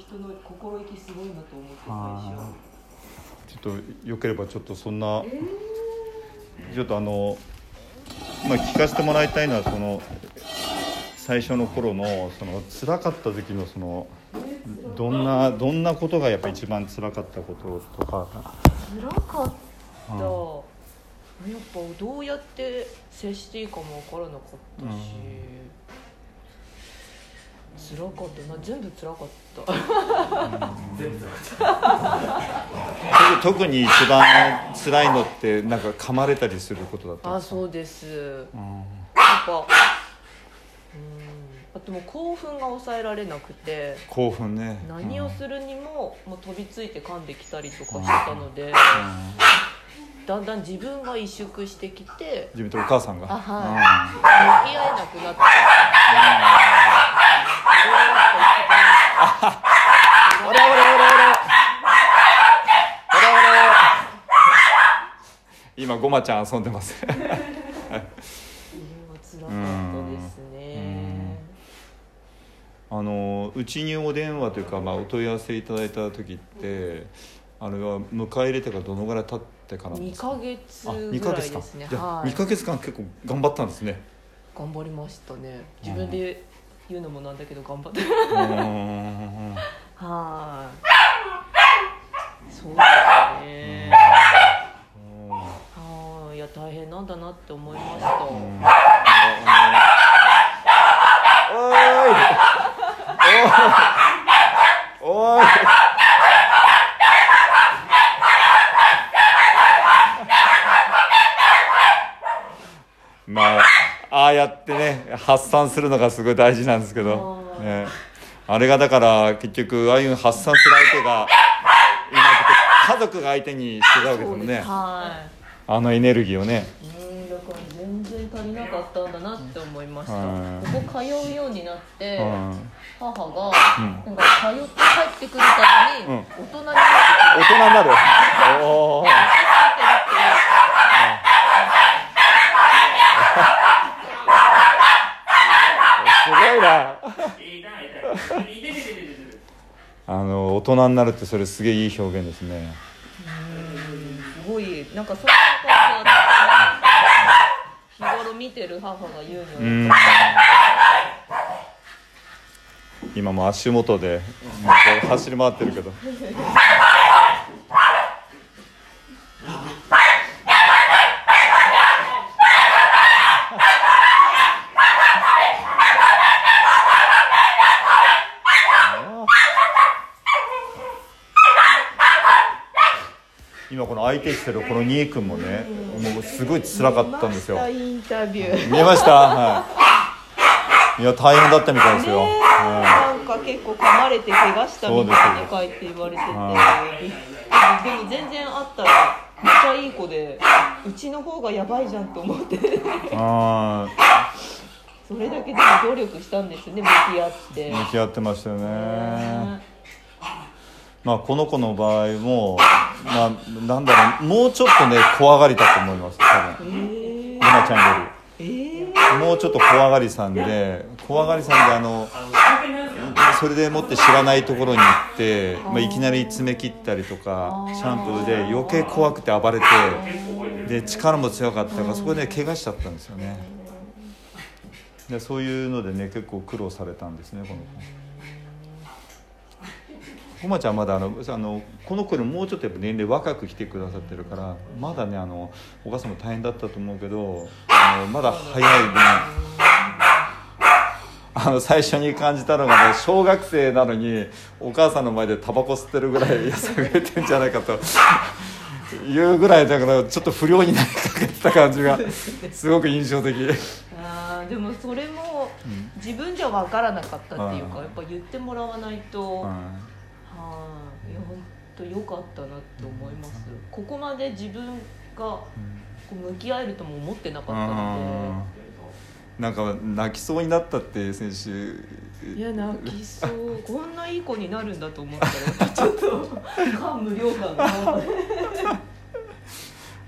人の心意気すごいなと思って最初。ちょっとよければちょっとそんなえちょっとあのまあ聞かせてもらいたいのはその最初の頃のその辛かった時のそのどんなどんなことがやっぱ一番辛かったこととか。ー、辛かった、やっぱどうやって接していいかも分からなかったし、辛かった。な全部辛かった。特 特に一番辛いのってなんか噛まれたりすることだったんあですか？そうです。うん。やっぱうん。あともう興奮が抑えられなくて。興奮ね。何をするにももう飛びついて噛んできたりとかしてたので。うん。だんだん自分が萎縮してきて。自分とお母さんが？あはい。向き合えなくなってそれがやっぱ一番オレオレオレオレオレオレ今ごまちゃん遊んでます。あのうちにお電話というか、まあ、お問い合わせいただいた時ってあれは迎え入れてからどのぐらい経ってからなんで2すか？ヶ月あぐ2ヶ月間らいですね。じゃあはい。2ヶ月間結構頑張ったんですね。頑張りましたね。自分で言うのもなんだけど頑張って。はいって思いました、うんなんかあのおーい。おーい。おーい。まあああやってね発散するのがすごい大事なんですけど、はいね、あれがだから結局ああいう発散する相手がいなくて家族が相手にしてたわけですもんね。はあのエネルギーをね。いうんだから全然足りなかったんだなって思いました、はいここ通うようになって、うん。母が、うん。なんか通って帰ってくるたびに、うん。大人になってくる大人になる。おー。すごいな。あの大人になるってそれすげえいい表現ですね。すごい。なんかそんな感じだった。日頃見てる母が言う今も足元で走り回ってるけど今この相手してるこのニー君もねもうすごい辛かったんですよ。インタビュー見えました？はい。いや大変だったみたいですよ、ねはなんか結構噛まれて怪我したみたいに書いて言われてて。はでも全然あったらめっちゃいい子でうちの方がやばいじゃんと思って。それだけでも努力したんですね向き合って。ー向き合ってましたよね。ねまあこの子の場合もまあなんだろうもうちょっとね怖がりだと思います多え分。ールナちゃんよえー。もうちょっと怖がりさんで怖がりさんであのそれでもって知らないところに行って、まあ、いきなり爪切ったりとかシャンプーで余計怖くて暴れてで力も強かったからそこで、ね、怪我しちゃったんですよね。でそういうのでね結構苦労されたんですねこの子。ごまちゃんまだあのあのこの子よりもうちょっとやっぱ年齢若く来てくださってるからまだねあのお母さんも大変だったと思うけどあのまだ早い分あの最初に感じたのがね小学生なのにお母さんの前でタバコ吸ってるぐらいやさぐれてんじゃないかというぐらいだからちょっと不良になりかけてた感じがすごく印象的。あーでもそれも自分じゃ分からなかったっていうかうん。やっぱ言ってもらわないと、うんはい、いや本当良かったなって思います。ここまで自分がこう向き合えるとも思ってなかったのなんか泣きそうになったって選手。で、いや泣きそう。こんないい子になるんだと思ったらちょっと感無量感が。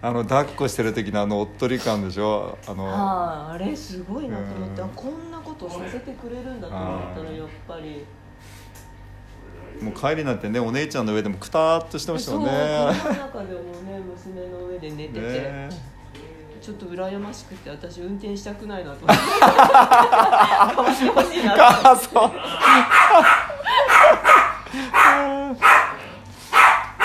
あの抱っこしてる時のあのおっとり感でしょ？あの。はい、あれすごいなと思って、こんなことさせてくれるんだと思ったらやっぱり。もう帰りなんてねお姉ちゃんの上でもくたーっとしてましたもんね。そう車の中でもね娘の上で寝てて、ねちょっと羨ましくて私運転したくないなと思って。かわして。ほしいなとあそう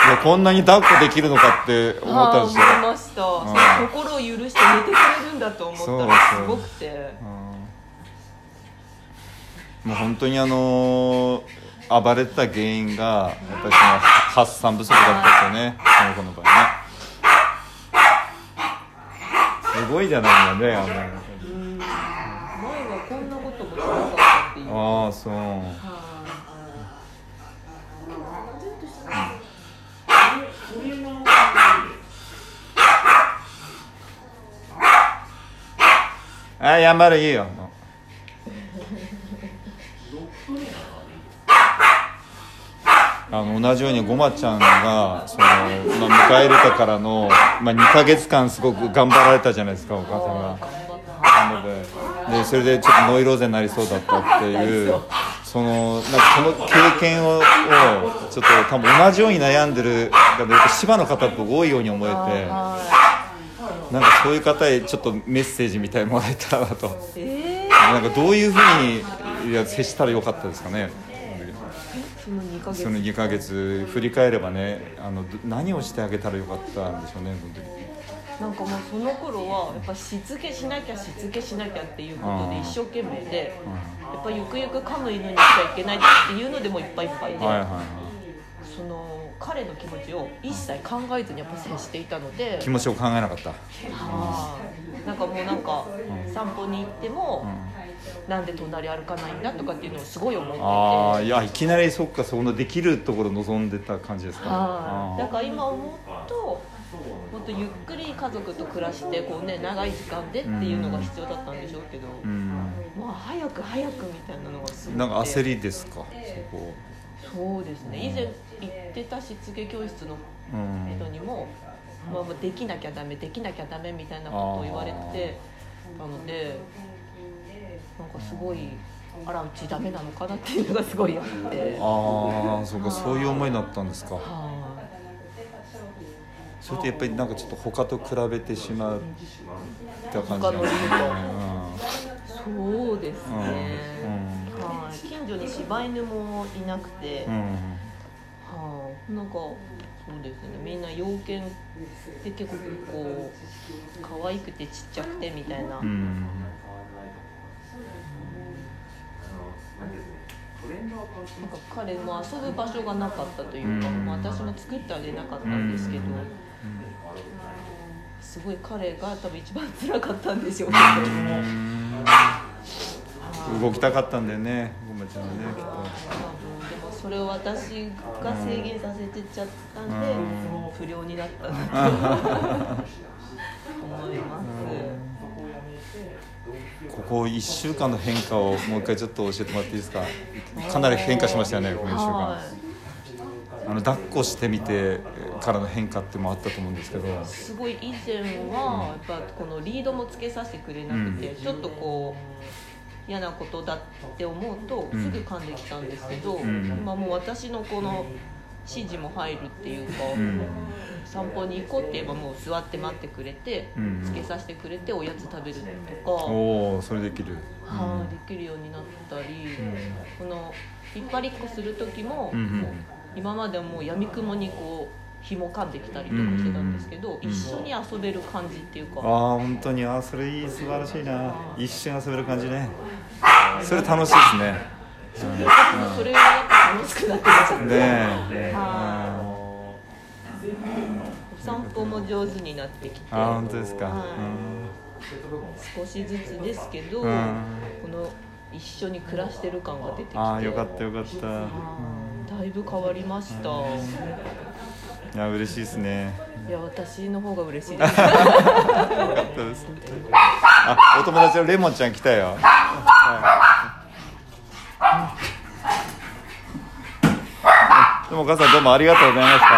いやこんなに抱っこできるのかって思ったんですよ。思いました、その心を許して寝てくれるんだと思ったらすごくて。もう本当にあのー暴れてた原因がやっぱりその発散不足だったですよね。その子の場合ね。すごいじゃないんだねあん前はこんなこともしなかったっていう。ああそう。はああやんばるいいよもうあの同じようにごまちゃんがその、まあ、迎え入れたからの、まあ、2か月間すごく頑張られたじゃないですかお母さんが。なのででそれでちょっとノイローゼになりそうだったっていうそのなんかその経験ををちょっと多分同じように悩んでる芝の方って多いように思えてはなんかそういう方へちょっとメッセージみたいもらえたらなと。い えなんかどういうふうにいや接したらよかったですかね。ー、その2ヶ月。その2ヶ月振り返ればねあのど何をしてあげたらよかったんでしょうね本当に。なんかもうその頃はやっぱしつけしなきゃしつけしなきゃっていうことで一生懸命でやっぱゆくゆく噛む犬にしちゃいけないっていうのでもいっぱいいっぱいで、はいはいはい。その彼の気持ちを一切考えずにやっぱ接していたので気持ちを考えなかった、はいなんかもうなんか散歩に行っても、うんなんで隣歩かないんだとかっていうのをすごい思っていて。ああいやいきなりそっかそのできるところ望んでた感じですかはい、だあから今思うともっとゆっくり家族と暮らしてこう、ね、長い時間でっていうのが必要だったんでしょうけど、ーうん。まあ早く早くみたいなのがすごくて。なんか焦りですかそこそうですね。以前行ってたしつけ教室のうん人にも、まあ、まあできなきゃダメできなきゃダメみたいなことを言われてたのでなんかすごいあらうちダメなのかなっていうのがすごいあって。ああそうかそういう思いになったんですか。はそれってやっぱりなんかちょっと他と比べてしまうって感じなんですね。いそうですね、うん。はい。近所に柴犬もいなくて、うん。うんはい。なんかそうですね。みんな洋犬って結構こう可愛くてちっちゃくてみたいな、うんなんか彼も遊ぶ場所がなかったというか、私も作ってあげなかったんですけど、すごい彼が多分一番辛かったんでしょう。けど、うん。動きたかったんだよねごまちゃんはねきっ多分でもそれを私が制限させてっちゃったんで、うん。不良になったなと 思います。とここ1週間の変化をもう一回ちょっと教えてもらっていいですか？かなり変化しましたよねこの1週間。はあの抱っこしてみてからの変化ってもあったと思うんですけど。い、すごい以前はやっぱこのリードもつけさせてくれなくて、ちょっとこう嫌なことだって思うとうんすぐ噛んできたんですけど、ん。今もう私のこの指示も入るっていうか、うん。散歩に行こうって言えばもう座って待ってくれて、うんつけさせてくれておやつ食べるとか、おおそれできる。はいできるようになったり、この引っ張りっこする時も,、う今まではもうやみくもにこう紐噛んできたりとかしてたんですけど、うん一緒に遊べる感じっていうか、ああ本当に。あーそれいい素晴らしいな。一緒に遊べる感じね。それ楽しいですね。それがやっぱ楽しくなってきちゃって、ねお散歩も上手になってきて。あー本当ですか、はい。少しずつですけど、うん。この一緒に暮らしてる感が出てきて。ああよかったよかった、はい。だいぶ変わりました、いや嬉しいですね。いや私の方が嬉しいです。よかったです。あお友達のレモンちゃん来たよ、はい、もお母さんどうもありがとうございました。